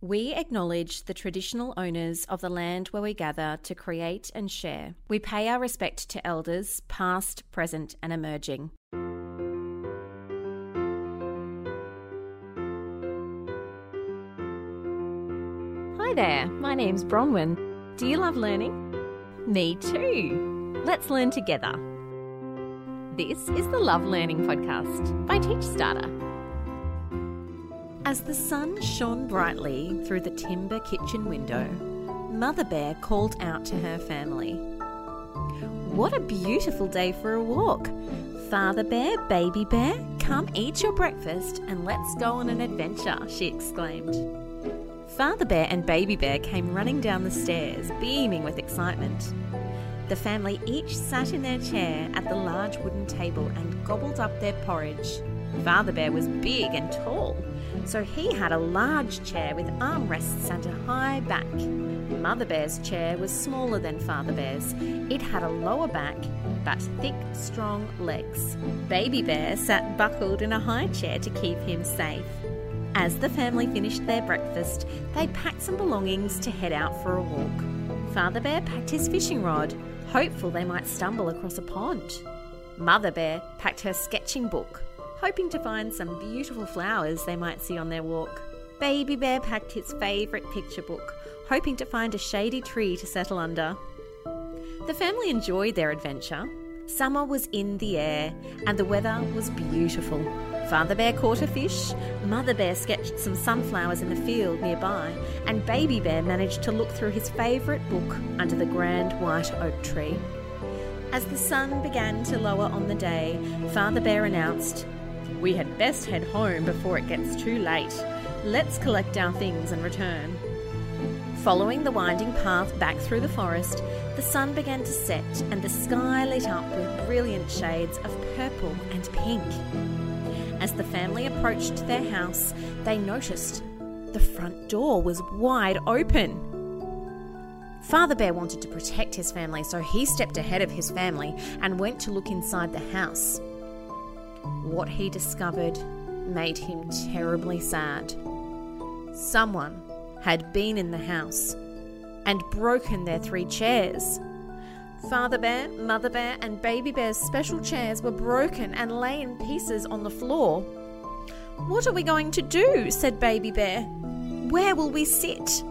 We acknowledge the traditional owners of the land where we gather to create and share. We pay our respect to elders, past, present, and emerging. Hi there, my name's Bronwyn. Do you love learning? Me too. Let's learn together. This is the Love Learning Podcast by TeachStarter. As the sun shone brightly through the timber kitchen window, Mother Bear called out to her family. What a beautiful day for a walk! Father Bear, Baby Bear, come eat your breakfast and let's go on an adventure, she exclaimed. Father Bear and Baby Bear came running down the stairs, beaming with excitement. The family each sat in their chair at the large wooden table and gobbled up their porridge. Father Bear was big and tall, so he had a large chair with armrests and a high back. Mother Bear's chair was smaller than Father Bear's. It had a lower back, but thick, strong legs. Baby Bear sat buckled in a high chair to keep him safe. As the family finished their breakfast, they packed some belongings to head out for a walk. Father Bear packed his fishing rod, hopeful they might stumble across a pond. Mother Bear packed her sketching book, hoping to find some beautiful flowers they might see on their walk. Baby Bear packed his favourite picture book, hoping to find a shady tree to settle under. The family enjoyed their adventure. Summer was in the air and the weather was beautiful. Father Bear caught a fish, Mother Bear sketched some sunflowers in the field nearby, and Baby Bear managed to look through his favourite book under the grand white oak tree. As the sun began to lower on the day, Father Bear announced, We had best head home before it gets too late. Let's collect our things and return. Following the winding path back through the forest, the sun began to set and the sky lit up with brilliant shades of purple and pink. As the family approached their house, they noticed the front door was wide open. Father Bear wanted to protect his family, so he stepped ahead of his family and went to look inside the house. What he discovered made him terribly sad. Someone had been in the house and broken their three chairs. Father Bear, Mother Bear, and Baby Bear's special chairs were broken and lay in pieces on the floor. What are we going to do? said Baby Bear. Where will we sit?